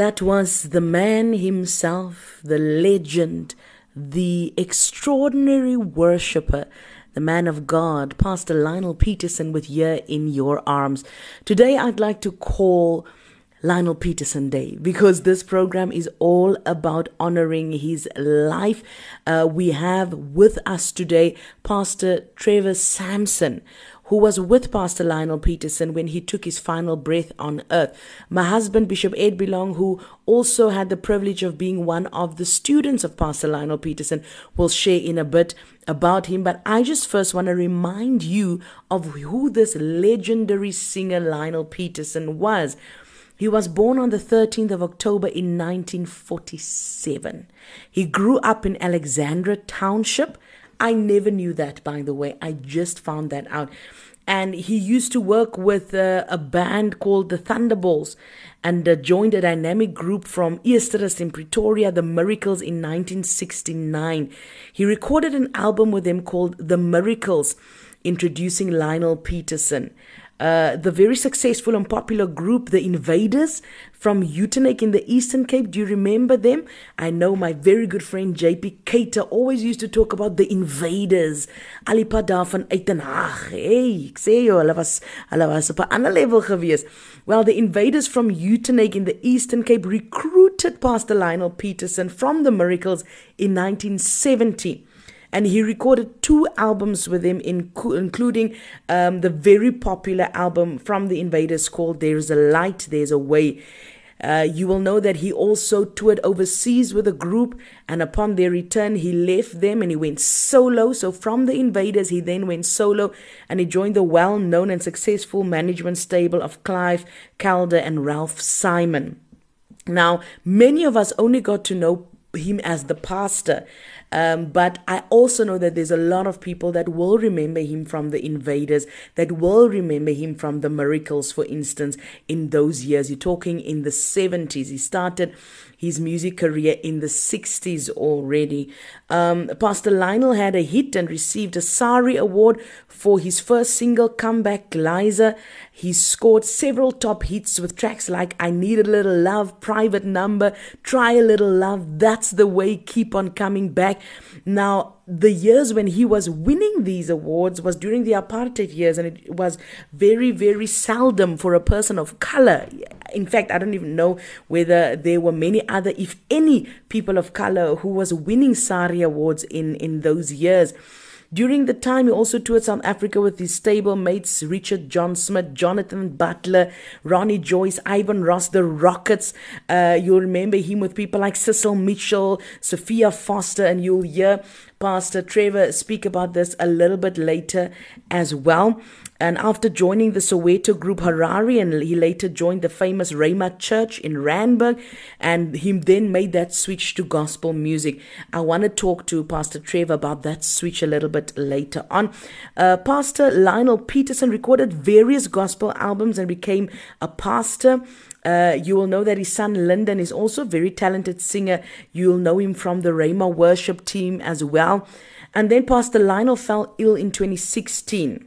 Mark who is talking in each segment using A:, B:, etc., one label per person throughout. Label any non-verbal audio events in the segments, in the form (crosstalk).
A: That was the man himself, the legend, the extraordinary worshipper, the man of God, Pastor Lionel Petersen with Year in Your Arms. Today I'd like to call Lionel Petersen Day because this program is all about honoring his life. Uh, we have with us today Pastor Trevor Sampson, who was with Pastor Lionel Petersen when he took his final breath on earth. My husband, Bishop Ed Bilong, who also had the privilege of being one of the students of Pastor Lionel Petersen, will share in a bit about him. But I just first want to remind you of who this legendary singer Lionel Petersen was. He was born on the 13th of October in 1947. He grew up in Alexandra Township. I never knew that, by the way. I just found that out. And he used to work with uh, a band called the Thunderballs and uh, joined a dynamic group from Eersterust in Pretoria, The Miracles, in 1969. He recorded an album with them called The Miracles, introducing Lionel Petersen. Uh, the very successful and popular group, The Invaders from Uitenhage in the Eastern Cape. Do you remember them? I know my very good friend JP Cater always used to talk about The Invaders. Alipa daar van Uitenhage. Hey, ek sê jou, hulle was, hulle was op 'n ander level gewees. Well, The Invaders from Uitenhage in the Eastern Cape recruited Pastor Lionel Petersen from The Miracles in 1970 and he recorded two albums with him, in, including um, the very popular album from the Invaders called There's a Light, There's a Way. Uh, you will know that he also toured overseas with a group, and upon their return, he left them and he went solo. So, from the Invaders, he then went solo and he joined the well known and successful management stable of Clive Calder and Ralph Simon. Now, many of us only got to know him as the pastor. Um, but I also know that there's a lot of people that will remember him from the invaders, that will remember him from the miracles, for instance, in those years. You're talking in the 70s. He started his music career in the 60s already. Um, Pastor Lionel had a hit and received a SARIE award for his first single, Comeback Liza. He scored several top hits with tracks like I Need a Little Love, Private Number, Try a Little Love, That's the Way, Keep on Coming Back. Now, the years when he was winning these awards was during the apartheid years, and it was very, very seldom for a person of color in fact, I don't even know whether there were many other, if any, people of color who was winning SARIE awards in, in those years. During the time, he also toured South Africa with his stable mates Richard John Smith, Jonathan Butler, Ronnie Joyce, Ivan Ross, the Rockets. Uh, you'll remember him with people like Cecil Mitchell, Sophia Foster, and you'll hear Pastor Trevor speak about this a little bit later as well. And after joining the Soweto group Harari, and he later joined the famous Rhema Church in Randburg, and he then made that switch to gospel music. I want to talk to Pastor Trevor about that switch a little bit later on. Uh, pastor Lionel Petersen recorded various gospel albums and became a pastor. Uh, you will know that his son Lyndon is also a very talented singer. You'll know him from the Rhema worship team as well. And then Pastor Lionel fell ill in 2016.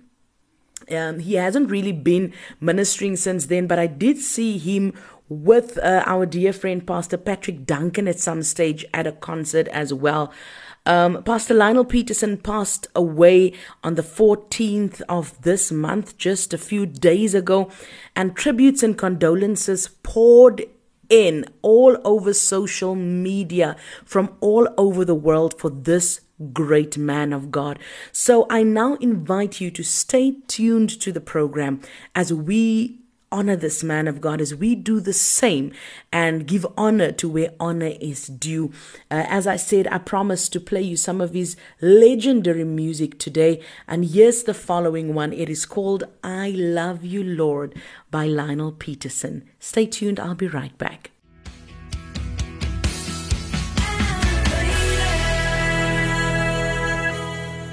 A: Um, he hasn't really been ministering since then, but I did see him with uh, our dear friend Pastor Patrick Duncan at some stage at a concert as well. Um, Pastor Lionel Petersen passed away on the 14th of this month, just a few days ago, and tributes and condolences poured in all over social media from all over the world for this great man of God. So I now invite you to stay tuned to the program as we honor this man of God as we do the same and give honor to where honor is due. Uh, as I said, I promised to play you some of his legendary music today. And here's the following one. It is called I Love You, Lord by Lionel Petersen. Stay tuned. I'll be right back.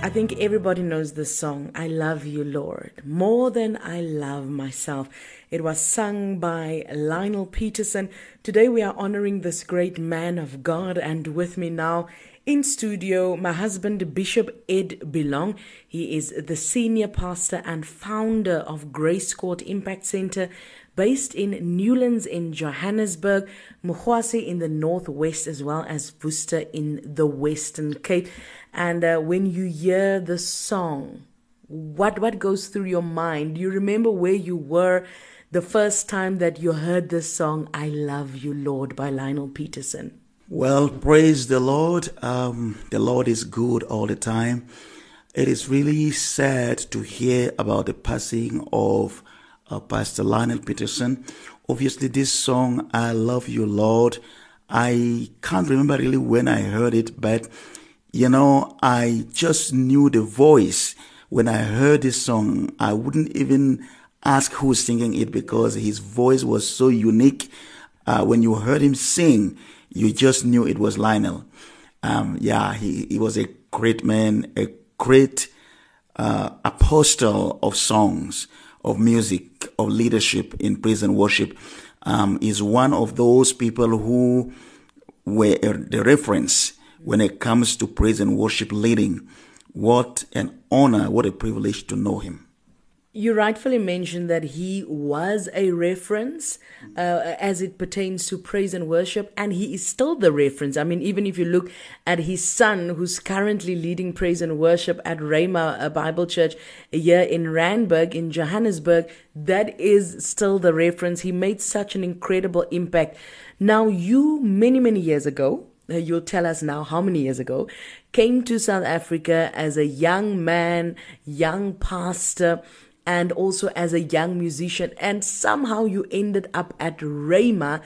A: I think everybody knows this song, I Love You, Lord, more than I love myself. It was sung by Lionel Petersen. Today we are honoring this great man of God, and with me now in studio, my husband, Bishop Ed Bilong. He is the senior pastor and founder of Grace Court Impact Center based in Newlands in Johannesburg, Mogwase in the northwest, as well as Worcester in the Western Cape. And uh, when you hear the song, what what goes through your mind? Do you remember where you were the first time that you heard this song, "I Love You, Lord" by Lionel Petersen?
B: Well, praise the Lord. Um, the Lord is good all the time. It is really sad to hear about the passing of uh, Pastor Lionel Petersen. Obviously, this song, I Love You, Lord, I can't remember really when I heard it, but you know, I just knew the voice. When I heard this song, I wouldn't even ask who's singing it because his voice was so unique. Uh, when you heard him sing, you just knew it was Lionel. Um, yeah, he, he was a great man, a great uh, apostle of songs, of music, of leadership in praise and worship. Um, is one of those people who were the reference when it comes to praise and worship leading. What an honor, what a privilege to know him.
A: You rightfully mentioned that he was a reference uh, as it pertains to praise and worship, and he is still the reference. I mean, even if you look at his son, who's currently leading praise and worship at Rhema Bible Church here in Randburg, in Johannesburg, that is still the reference. He made such an incredible impact. Now, you, many, many years ago, uh, you'll tell us now how many years ago, came to South Africa as a young man, young pastor and also as a young musician. And somehow you ended up at Rhema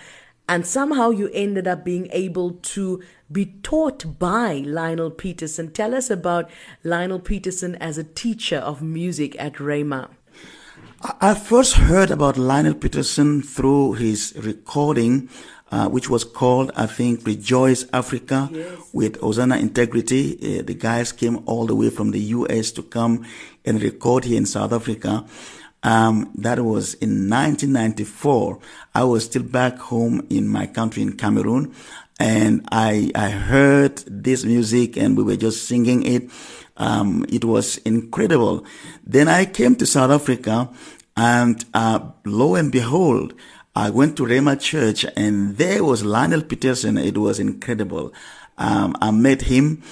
A: and somehow you ended up being able to be taught by Lionel Petersen. Tell us about Lionel Petersen as a teacher of music at Rhema.
B: I first heard about Lionel Petersen through his recording uh, which was called, I think, Rejoice Africa yes. with Hosanna Integrity. Uh, the guys came all the way from the US to come and record here in South Africa. Um, that was in 1994. I was still back home in my country in Cameroon and I, I heard this music and we were just singing it. Um, it was incredible. Then I came to South Africa and, uh, lo and behold, I went to Rhema Church and there was Lionel Petersen. It was incredible. Um, I met him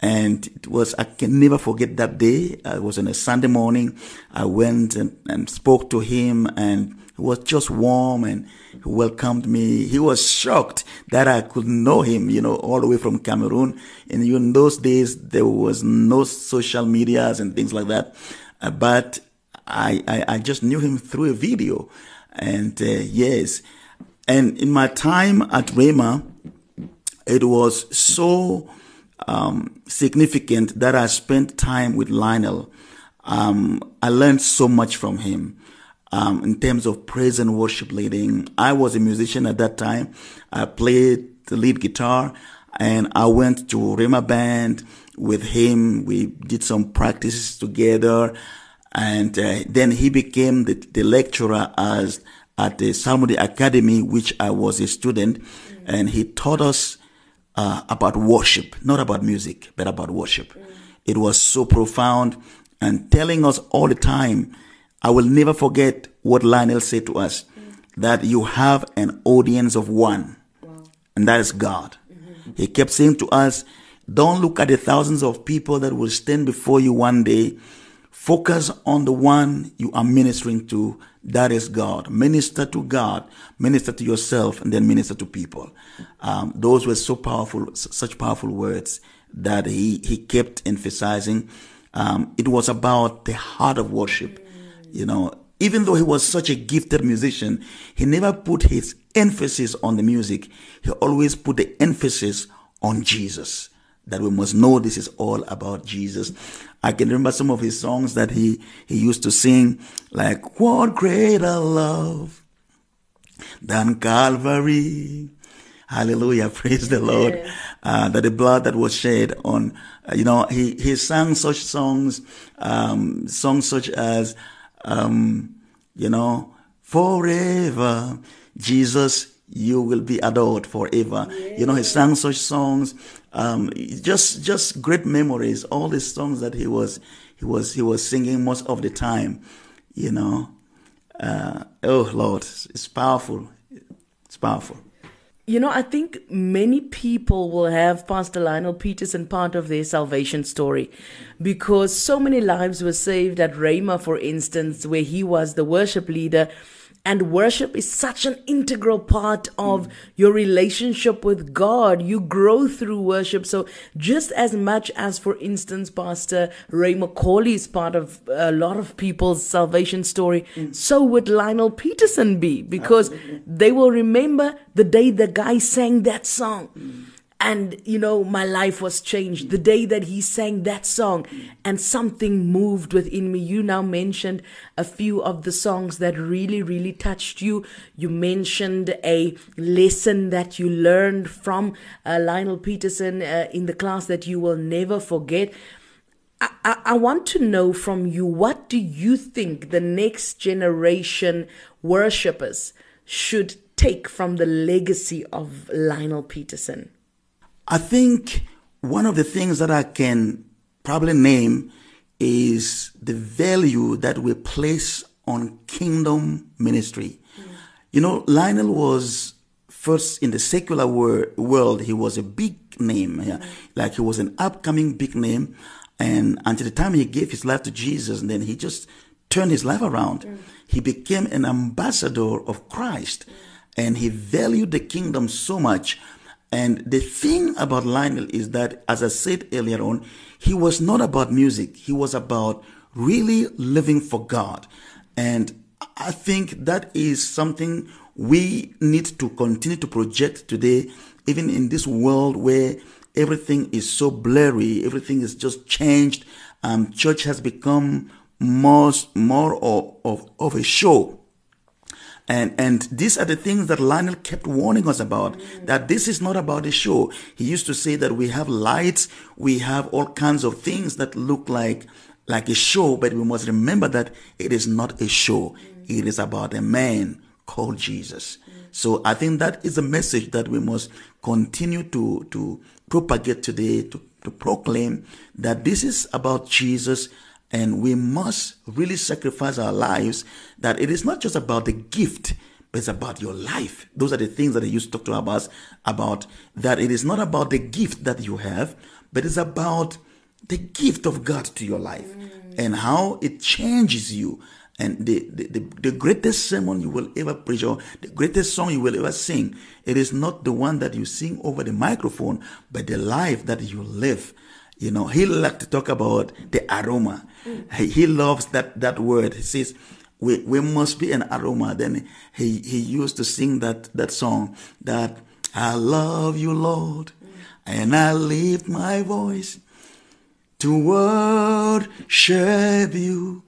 B: and it was, I can never forget that day. Uh, it was on a Sunday morning. I went and, and spoke to him and he was just warm and he welcomed me. He was shocked that I could know him, you know, all the way from Cameroon. And in those days, there was no social medias and things like that. Uh, but I, I, I just knew him through a video. And uh, yes, and in my time at Rhema, it was so um, significant that I spent time with Lionel. Um, I learned so much from him um, in terms of praise and worship leading. I was a musician at that time. I played the lead guitar and I went to Rhema band with him. We did some practices together. And uh, then he became the, the lecturer as at the Psalmody Academy, which I was a student, mm. and he taught us uh, about worship, not about music, but about worship. Mm. It was so profound and telling us all the time. I will never forget what Lionel said to us mm. that you have an audience of one, wow. and that is God. Mm-hmm. He kept saying to us, don't look at the thousands of people that will stand before you one day Focus on the one you are ministering to. That is God. Minister to God, minister to yourself, and then minister to people. Um, those were so powerful, such powerful words that he, he kept emphasizing. Um, it was about the heart of worship. You know, even though he was such a gifted musician, he never put his emphasis on the music. He always put the emphasis on Jesus that we must know this is all about Jesus. I can remember some of his songs that he, he used to sing, like, What greater love than Calvary. Hallelujah. (laughs) Praise the Lord. Uh, that the blood that was shed on, uh, you know, he, he sang such songs, um, songs such as, um, you know, forever, Jesus, you will be adored forever. Yeah. You know, he sang such songs um, just just great memories. All the songs that he was he was he was singing most of the time, you know. Uh, oh Lord, it's powerful. It's powerful.
A: You know, I think many people will have Pastor Lionel Petersen part of their salvation story because so many lives were saved at Rhema, for instance, where he was the worship leader and worship is such an integral part of your relationship with God. You grow through worship. So just as much as, for instance, Pastor Ray McCauley is part of a lot of people's salvation story, mm. so would Lionel Petersen be because Absolutely. they will remember the day the guy sang that song. Mm and you know my life was changed. The day that he sang that song and something moved within me. You now mentioned a few of the songs that really really touched you. You mentioned a lesson that you learned from uh, lionel Petersen uh, in the class that you will never forget. I, I, I want to know from you what do you think the next generation worshippers should take from the legacy of Lionel Petersen?
B: I think one of the things that I can probably name is the value that we place on kingdom ministry. Mm. You know, Lionel was first in the secular wor- world, he was a big name, yeah? mm. like he was an upcoming big name. And until the time he gave his life to Jesus, and then he just turned his life around. Mm. He became an ambassador of Christ, and he valued the kingdom so much and the thing about Lionel is that, as I said earlier on, he was not about music. He was about really living for God. And I think that is something we need to continue to project today, even in this world where everything is so blurry, everything is just changed. Um, church has become more, more of, of, of a show and, and these are the things that Lionel kept warning us about, that this is not about a show. He used to say that we have lights, we have all kinds of things that look like, like a show, but we must remember that it is not a show. It is about a man called Jesus. So I think that is a message that we must continue to, to propagate today, to, to proclaim that this is about Jesus and we must really sacrifice our lives that it is not just about the gift, but it's about your life. Those are the things that I used to talk to us about that it is not about the gift that you have, but it's about the gift of God to your life mm. and how it changes you. And the, the, the, the, greatest sermon you will ever preach or the greatest song you will ever sing, it is not the one that you sing over the microphone, but the life that you live. You know, he liked to talk about the aroma. Mm. He, he loves that, that word. He says, we, we must be an aroma. Then he, he used to sing that, that song that I love you, Lord, mm. and I lift my voice to worship you.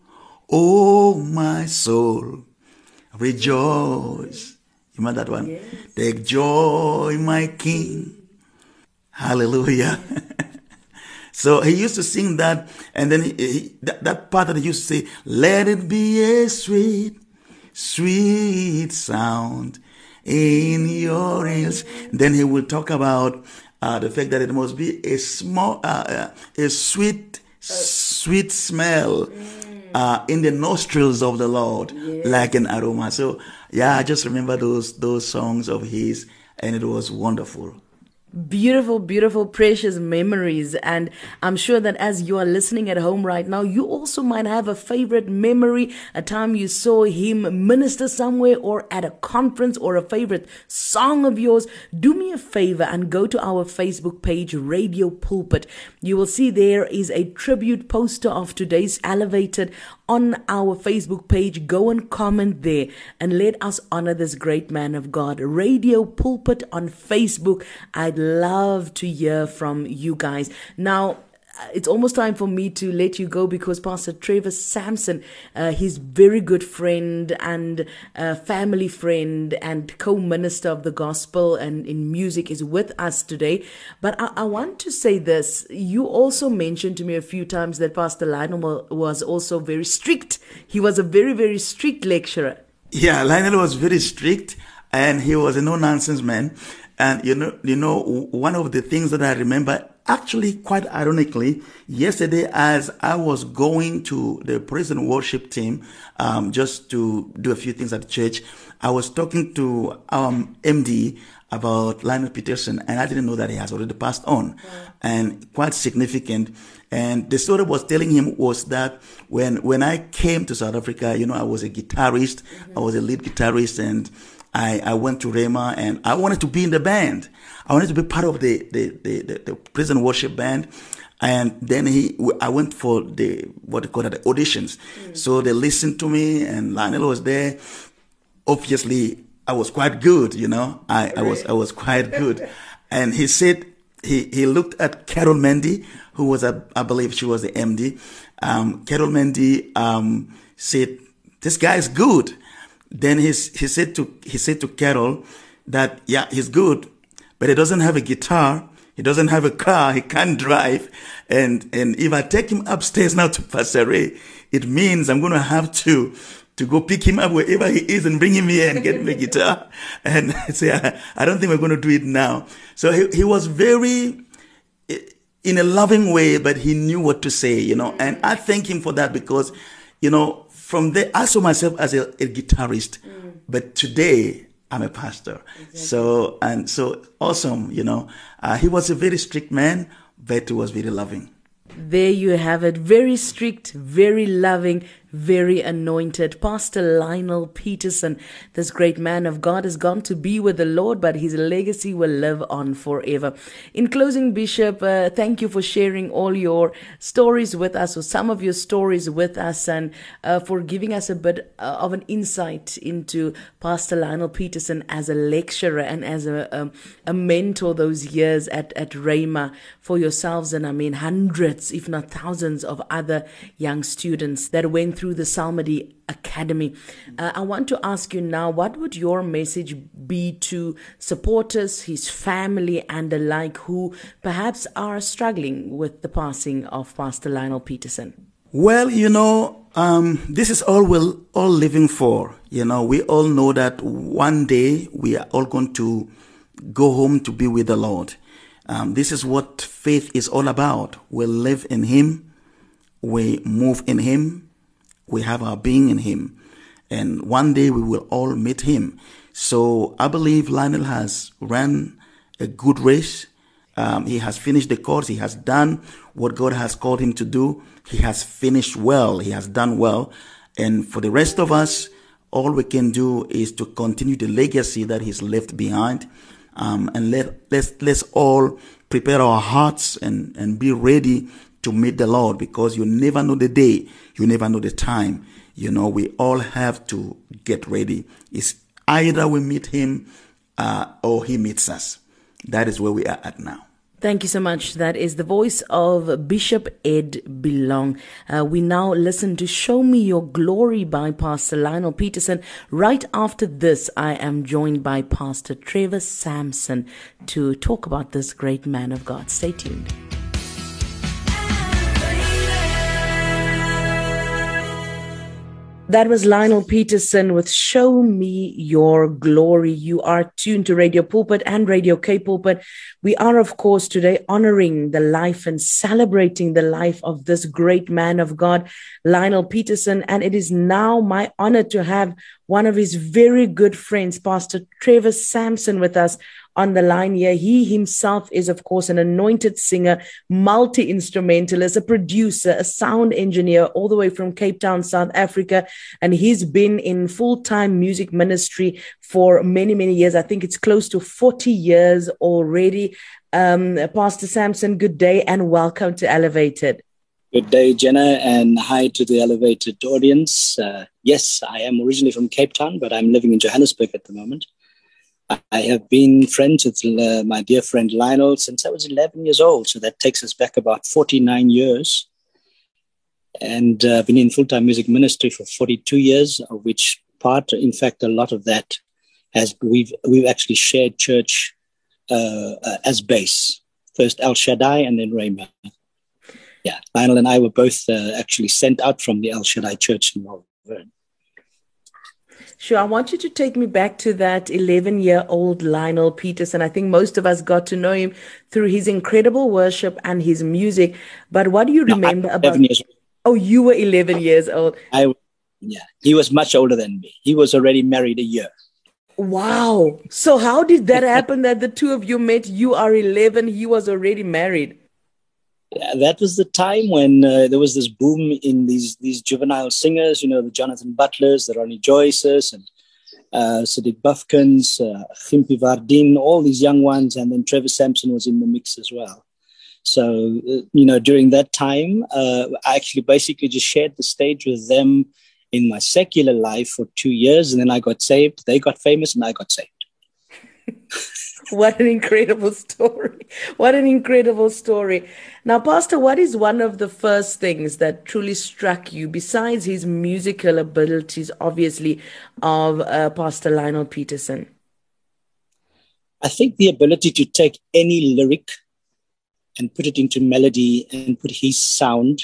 B: Oh, my soul, rejoice. You remember that one? Yes. Take joy, my King. Hallelujah. (laughs) So he used to sing that, and then he, he, that, that part that he used to say, "Let it be a sweet, sweet sound in your ears." Then he will talk about uh, the fact that it must be a small, uh, uh, a sweet, sweet smell uh, in the nostrils of the Lord, yes. like an aroma. So yeah, I just remember those those songs of his, and it was wonderful
A: beautiful, beautiful, precious memories. And I'm sure that as you are listening at home right now, you also might have a favorite memory, a time you saw him minister somewhere or at a conference or a favorite song of yours. Do me a favor and go to our Facebook page, Radio Pulpit. You will see there is a tribute poster of today's elevated on our Facebook page. Go and comment there and let us honor this great man of God. Radio Pulpit on Facebook. I'd love to hear from you guys. Now, it's almost time for me to let you go because Pastor Trevor Sampson, uh, his very good friend and uh, family friend and co-minister of the gospel and in music, is with us today. But I, I, want to say this: you also mentioned to me a few times that Pastor Lionel was also very strict. He was a very very strict lecturer.
B: Yeah, Lionel was very strict, and he was a no-nonsense man. And you know, you know, one of the things that I remember actually, quite ironically, yesterday as I was going to the prison worship team, um, just to do a few things at the church, I was talking to um, MD about Lionel Petersen, and I didn't know that he has already passed on, and quite significant. And the story I was telling him was that when when I came to South Africa, you know, I was a guitarist, mm-hmm. I was a lead guitarist, and I, I went to Rhema, and I wanted to be in the band. I wanted to be part of the the the, the, the prison worship band. And then he, I went for the what they call it, the auditions. Mm. So they listened to me, and Lionel was there. Obviously, I was quite good, you know. I, I was I was quite good. (laughs) and he said he he looked at Carol Mendy, who was a, I believe she was the MD. Um, Carol Mendy um, said, "This guy is good." Then he he said to he said to Carol that yeah he's good, but he doesn't have a guitar. He doesn't have a car. He can't drive. And, and if I take him upstairs now to Pastor Ray, it means I'm going to have to, to go pick him up wherever he is and bring him here and get him a (laughs) guitar. And (laughs) say, I, I don't think we're going to do it now. So he, he was very, in a loving way, but he knew what to say, you know, and I thank him for that because, you know, from there, I saw myself as a, a guitarist, mm. but today I'm a pastor. Exactly. So, and so awesome, you know. Uh, he was a very strict man, but he was very loving.
A: There you have it. Very strict, very loving, very anointed. Pastor Lionel Petersen, this great man of God, has gone to be with the Lord, but his legacy will live on forever. In closing, Bishop, uh, thank you for sharing all your stories with us, or some of your stories with us, and uh, for giving us a bit uh, of an insight into Pastor Lionel Petersen as a lecturer and as a, um, a mentor those years at, at Rhema for yourselves, and I mean hundreds, if not thousands, of other young students that went through the Psalmody Academy. Uh, I want to ask you now what would your message be to supporters, his family, and the like who perhaps are struggling with the passing of Pastor Lionel Petersen?
B: Well, you know, um, this is all we're all living for. You know, we all know that one day we are all going to go home to be with the Lord. Um, this is what faith is all about. We live in Him, we move in Him, we have our being in Him. And one day we will all meet Him. So I believe Lionel has run a good race. Um, he has finished the course. He has done what God has called him to do. He has finished well. He has done well. And for the rest of us, all we can do is to continue the legacy that he's left behind. Um, and let, let's, let's all prepare our hearts and, and be ready to meet the Lord because you never know the day, you never know the time. You know, we all have to get ready. It's either we meet Him uh, or He meets us. That is where we are at now.
A: Thank you so much. That is the voice of Bishop Ed Bilong. Uh, we now listen to Show Me Your Glory by Pastor Lionel Petersen. Right after this, I am joined by Pastor Trevor Sampson to talk about this great man of God. Stay tuned. That was Lionel Petersen with Show Me Your Glory. You are tuned to Radio Pulpit and Radio K Pulpit. We are, of course, today honoring the life and celebrating the life of this great man of God, Lionel Petersen. And it is now my honor to have one of his very good friends, Pastor Trevor Sampson, with us on the line here. He himself is, of course, an anointed singer, multi instrumentalist, a producer, a sound engineer, all the way from Cape Town, South Africa. And he's been in full time music ministry for many, many years. I think it's close to 40 years already. Um, Pastor Sampson, good day and welcome to Elevated.
C: Good day, Jenna, and hi to the elevated audience. Uh, yes, I am originally from Cape Town, but I'm living in Johannesburg at the moment. I have been friends with uh, my dear friend Lionel since I was 11 years old. So that takes us back about 49 years. And uh, I've been in full time music ministry for 42 years, of which part, in fact, a lot of that has we've, we've actually shared church uh, uh as base. First El Shaddai and then Rhema. Yeah, Lionel and I were both uh, actually sent out from the El Shaddai church in Malvern.
A: Sure. I want you to take me back to that 11 year old Lionel Petersen. I think most of us got to know him through his incredible worship and his music. But what do you remember no, about? Years. Oh, you were 11 years old.
C: I, yeah, he was much older than me. He was already married a year.
A: Wow. So, how did that happen that the two of you met? You are 11, he was already married.
C: That was the time when uh, there was this boom in these these juvenile singers, you know, the Jonathan Butlers, the Ronnie Joyces, and uh, Sadiq Bufkins, uh, Vardin, all these young ones, and then Trevor Sampson was in the mix as well. So, uh, you know, during that time, uh, I actually basically just shared the stage with them in my secular life for two years, and then I got saved. They got famous, and I got saved. (laughs) (laughs)
A: what an incredible story. What an incredible story. Now, Pastor, what is one of the first things that truly struck you, besides his musical abilities, obviously, of uh, Pastor Lionel Petersen?
C: I think the ability to take any lyric and put it into melody and put his sound,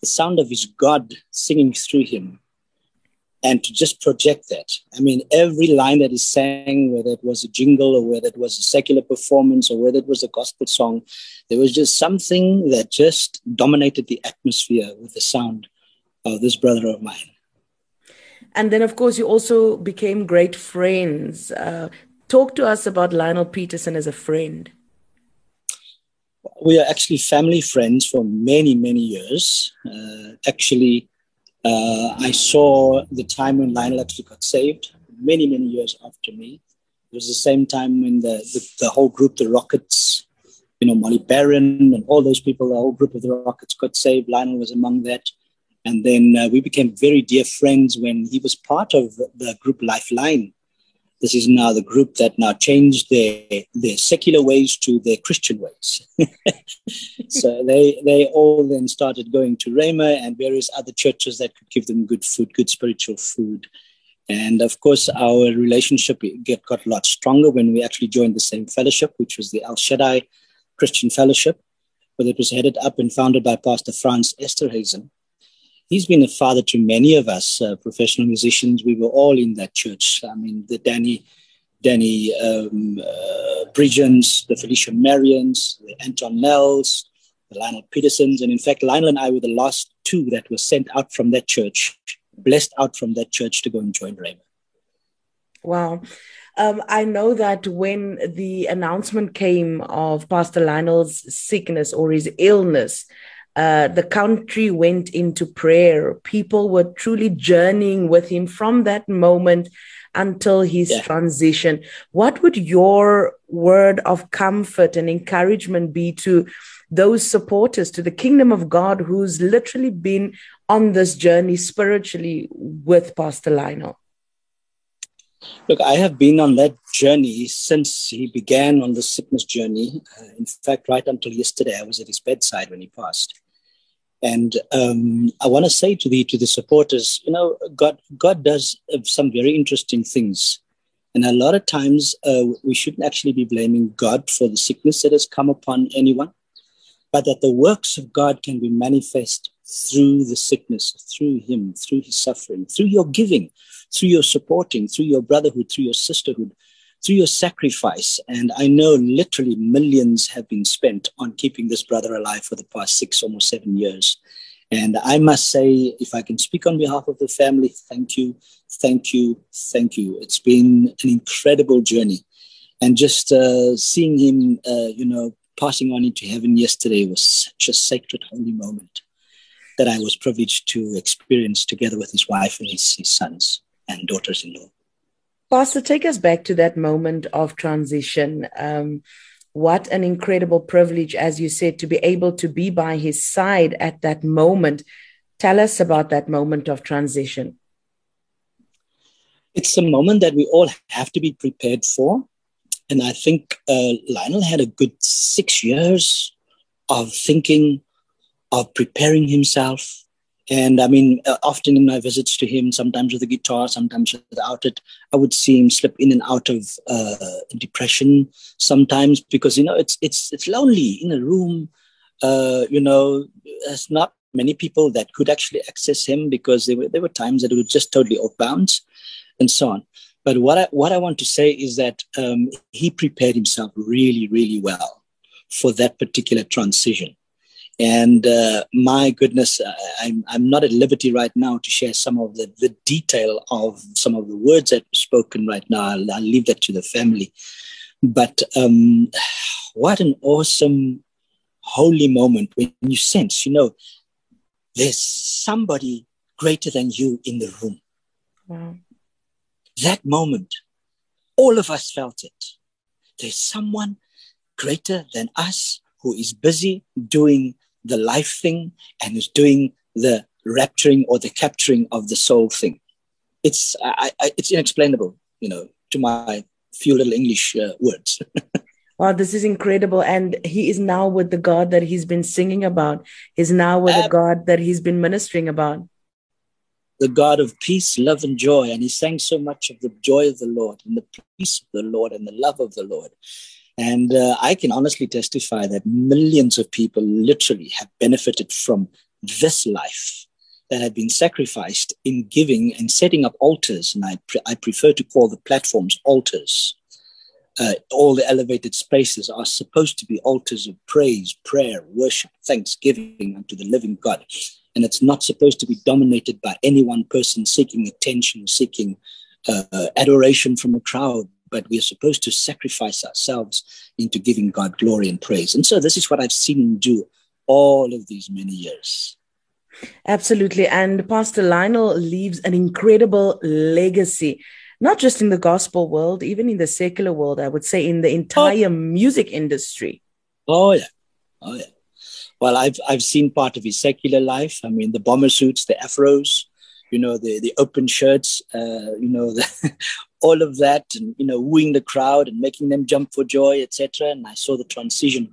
C: the sound of his God singing through him, and to just project that. I mean, every line that is sang, whether it was a jingle or whether it was a secular performance or whether it was a gospel song, there was just something that just dominated the atmosphere with the sound of this brother of mine.
A: And then, of course, you also became great friends. Uh, talk to us about Lionel Petersen as a friend.
C: We are actually family friends for many, many years. Uh, actually, uh, I saw the time when Lionel actually got saved many, many years after me. It was the same time when the, the, the whole group, the Rockets, you know, Molly Barron and all those people, the whole group of the Rockets got saved. Lionel was among that. And then uh, we became very dear friends when he was part of the group Lifeline, this is now the group that now changed their, their secular ways to their Christian ways. (laughs) so they, they all then started going to Rhema and various other churches that could give them good food, good spiritual food. And of course, our relationship get, got a lot stronger when we actually joined the same fellowship, which was the El Shaddai Christian Fellowship, where it was headed up and founded by Pastor Franz Esterhazen he's been a father to many of us uh, professional musicians. We were all in that church. I mean, the Danny, Danny um, uh, Bridgens, the Felicia Marions, the Anton Nels, the Lionel Petersens. And in fact, Lionel and I were the last two that were sent out from that church, blessed out from that church to go and join Rhema.
A: Wow. Um, I know that when the announcement came of Pastor Lionel's sickness or his illness, uh, the country went into prayer. People were truly journeying with him from that moment until his yeah. transition. What would your word of comfort and encouragement be to those supporters, to the kingdom of God who's literally been on this journey spiritually with Pastor Lionel?
C: Look, I have been on that journey since he began on the sickness journey. Uh, in fact, right until yesterday, I was at his bedside when he passed. And um, I want to say to the to the supporters, you know, God God does uh, some very interesting things, and a lot of times uh, we shouldn't actually be blaming God for the sickness that has come upon anyone, but that the works of God can be manifest through the sickness, through Him, through His suffering, through your giving, through your supporting, through your brotherhood, through your sisterhood, through your sacrifice. And I know literally millions have been spent on keeping this brother alive for the past six, almost seven years. And I must say, if I can speak on behalf of the family, thank you, thank you, thank you. It's been an incredible journey. And just uh, seeing him, uh, you know, passing on into heaven yesterday was such a sacred, holy moment that I was privileged to experience together with his wife and his, his sons and daughters in law.
A: Pastor, take us back to that moment of transition. Um, what an incredible privilege, as you said, to be able to be by his side at that moment. Tell us about that moment of transition.
C: It's a moment that we all have to be prepared for. And I think uh, Lionel had a good six years of thinking, of preparing himself, and I mean, uh, often in my visits to him, sometimes with a guitar, sometimes without it, I would see him slip in and out of uh, depression sometimes because you know it's it's it's lonely in a room. Uh, you know, there's not many people that could actually access him because there were there were times that it was just totally off bounds. and so on. But what I, what I want to say is that um, he prepared himself really, really well for that particular transition. And uh, my goodness, I'm, I'm not at liberty right now to share some of the, the detail of some of the words that were spoken right now. I'll, I'll leave that to the family. But um, what an awesome, holy moment when you sense, you know, there's somebody greater than you in the room. Wow. That moment, all of us felt it. There's someone greater than us who is busy doing the life thing and is doing the rapturing or the capturing of the soul thing. It's I, I, it's inexplainable, you know, to my few little English uh, words. (laughs)
A: wow, this is incredible! And he is now with the God that he's been singing about. He's now with the God that he's been ministering about.
C: The God of peace, love, and joy. And he sang so much of the joy of the Lord and the peace of the Lord and the love of the Lord. And uh, I can honestly testify that millions of people literally have benefited from this life that have been sacrificed in giving and setting up altars. And I, pre- I prefer to call the platforms altars. Uh, all the elevated spaces are supposed to be altars of praise, prayer, worship, thanksgiving unto the living God. And it's not supposed to be dominated by any one person seeking attention, seeking uh, adoration from a crowd, but we are supposed to sacrifice ourselves into giving God glory and praise. And so this is what I've seen him do all of these many years.
A: Absolutely. And Pastor Lionel leaves an incredible legacy, not just in the gospel world, even in the secular world, I would say in the entire oh. music industry.
C: Oh, yeah. Oh, yeah. Well, I've, I've seen part of his secular life. I mean, the bomber suits, the afros, you know, the, the open shirts, uh, you know, (laughs) the, all of that and you know wooing the crowd and making them jump for joy etc and i saw the transition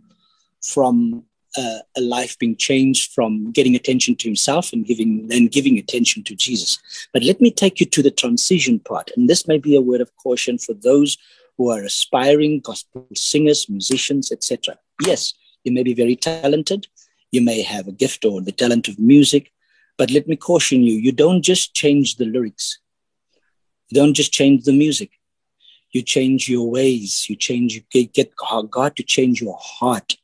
C: from uh, a life being changed from getting attention to himself and giving then giving attention to jesus. But let me take you to the transition part. And this may be a word of caution for those who are aspiring gospel singers musicians etc yes you may be very talented. You may have a gift or the talent of music. But let me caution you you don't just change the lyrics you don't just change the music. You change your ways. You change, you get God to change your heart.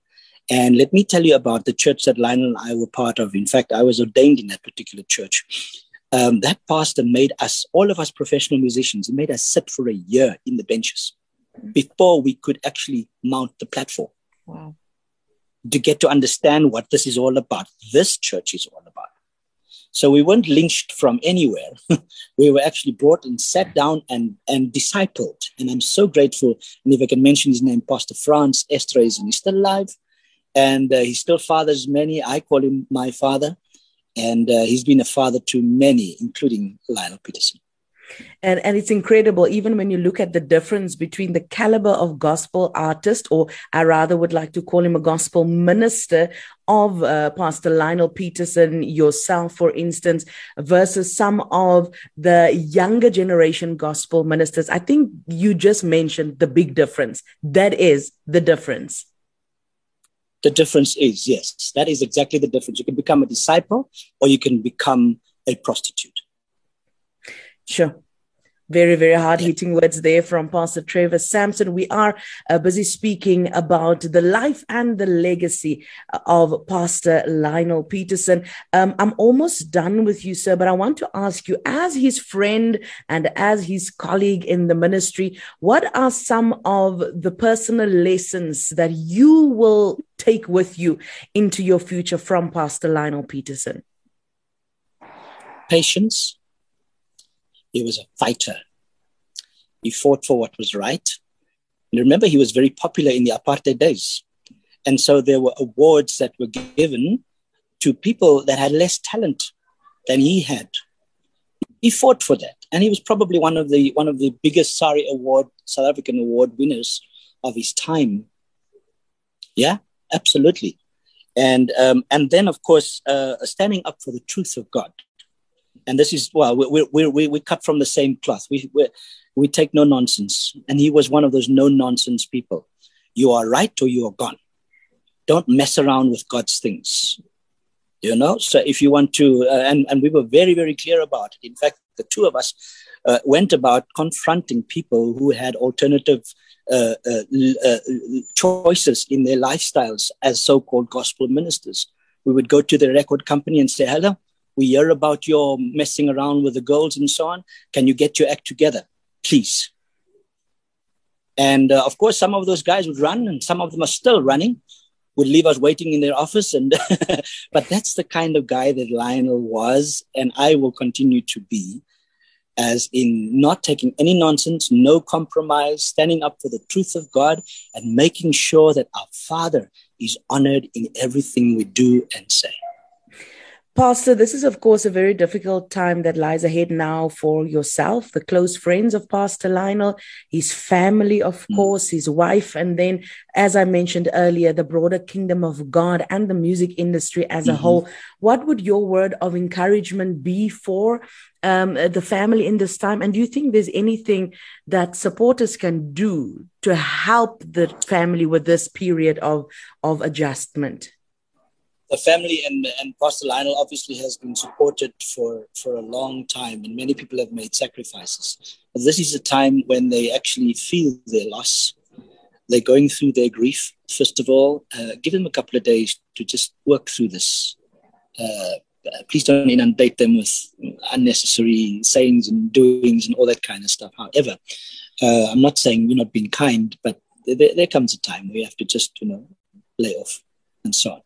C: And let me tell you about the church that Lionel and I were part of. In fact, I was ordained in that particular church. Um, that pastor made us, all of us professional musicians, he made us sit for a year in the benches before we could actually mount the platform. Wow. To get to understand what this is all about. This church is all about. So we weren't lynched from anywhere. (laughs) we were actually brought and sat down and, and discipled. And I'm so grateful. And if I can mention his name, Pastor Franz Estres, and he's still alive. And uh, he still fathers many. I call him my father. And uh, he's been a father to many, including Lionel Petersen
A: and and it's incredible even when you look at the difference between the caliber of gospel artist or i rather would like to call him a gospel minister of uh, pastor lionel petersen yourself for instance versus some of the younger generation gospel ministers. I think you just mentioned the big difference. That is the difference.
C: The difference is yes that is exactly the difference. You can become a disciple or you can become a prostitute
A: Sure. Very, very hard hitting words there from Pastor Trevor Sampson. We are uh, busy speaking about the life and the legacy of Pastor Lionel Petersen. Um, I'm almost done with you, sir, but I want to ask you, as his friend and as his colleague in the ministry, what are some of the personal lessons that you will take with you into your future from Pastor Lionel Petersen?
C: Patience he was a fighter. He fought for what was right. And remember, he was very popular in the apartheid days. And so there were awards that were given to people that had less talent than he had. He fought for that. And he was probably one of the one of the biggest SARIE award, South African award winners of his time. Yeah, absolutely. And um, and then of course uh, standing up for the truth of God and this is well we we we, we cut from the same cloth. We, we we take no nonsense. And he was one of those no nonsense people. You are right or you are gone. Don't mess around with god's things. You know? So if you want to uh, and and we were very very clear about it. In fact the two of us uh, went about confronting people who had alternative uh, uh, uh, choices in their lifestyles as so-called gospel ministers. We would go to the record company and say, "Hello, we hear about your messing around with the girls and so on. Can you get your act together, please?" And uh, of course, some of those guys would run, and some of them are still running. Would leave us waiting in their office, and (laughs) but that's the kind of guy that Lionel was, and I will continue to be as in not taking any nonsense, no compromise, standing up for the truth of God, and making sure that our Father is honored in everything we do and say.
A: Pastor, this is, of course, a very difficult time that lies ahead now for yourself, the close friends of Pastor Lionel, his family, of mm. course, his wife, and then, as I mentioned earlier, the broader kingdom of God and the music industry as mm-hmm. a whole. What would your word of encouragement be for um, the family in this time? And do you think there's anything that supporters can do to help the family with this period of, of adjustment?
C: The family and, and Pastor Lionel obviously has been supported for, for a long time, and many people have made sacrifices. But this is a time when they actually feel their loss. They're going through their grief. First of all, uh, give them a couple of days to just work through this. Uh, please don't inundate them with unnecessary sayings and doings and all that kind of stuff. However, uh, I'm not saying you're not being kind, but there, there comes a time where you have to just, you know, lay off and so on.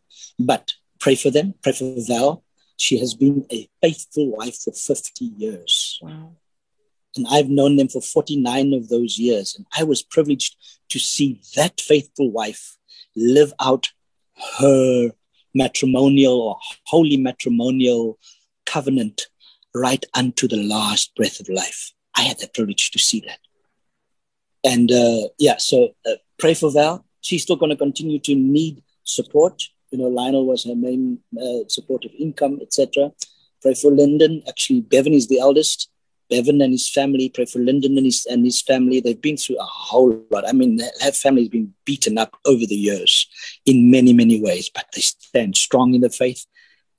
C: But pray for them, pray for Val. She has been a faithful wife for 50 years. Wow. And I've known them for 49 of those years. And I was privileged to see that faithful wife live out her matrimonial or holy matrimonial covenant right unto the last breath of life. I had the privilege to see that. And uh, yeah, so uh, pray for Val. She's still going to continue to need support you know, Lionel was her main uh, support of income, etc. Pray for Lyndon. Actually, Bevan is the eldest. Bevan and his family. Pray for Lyndon and his and his family. They've been through a whole lot. I mean, their family has been beaten up over the years in many many ways, but they stand strong in the faith.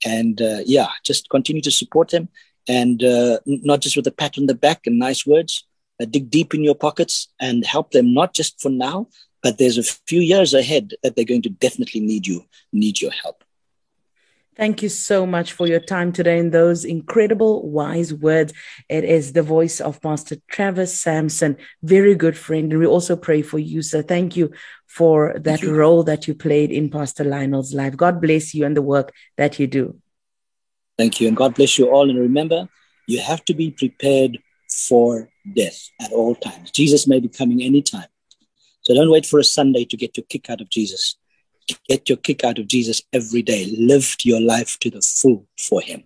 C: And uh, yeah, just continue to support them, and uh, not just with a pat on the back and nice words. Uh, dig deep in your pockets and help them not just for now, but there's a few years ahead that they're going to definitely need you, need your help.
A: Thank you so much for your time today and those incredible wise words. It is the voice of Pastor Trevor Sampson, very good friend. And we also pray for you, So Thank you for that you. role that you played in Pastor Lionel's life. God bless you and the work that you do.
C: Thank you. And God bless you all. And remember, you have to be prepared for death at all times. Jesus may be coming anytime. So don't wait for a Sunday to get your kick out of Jesus. Get your kick out of Jesus every day. Live your life to the full for Him.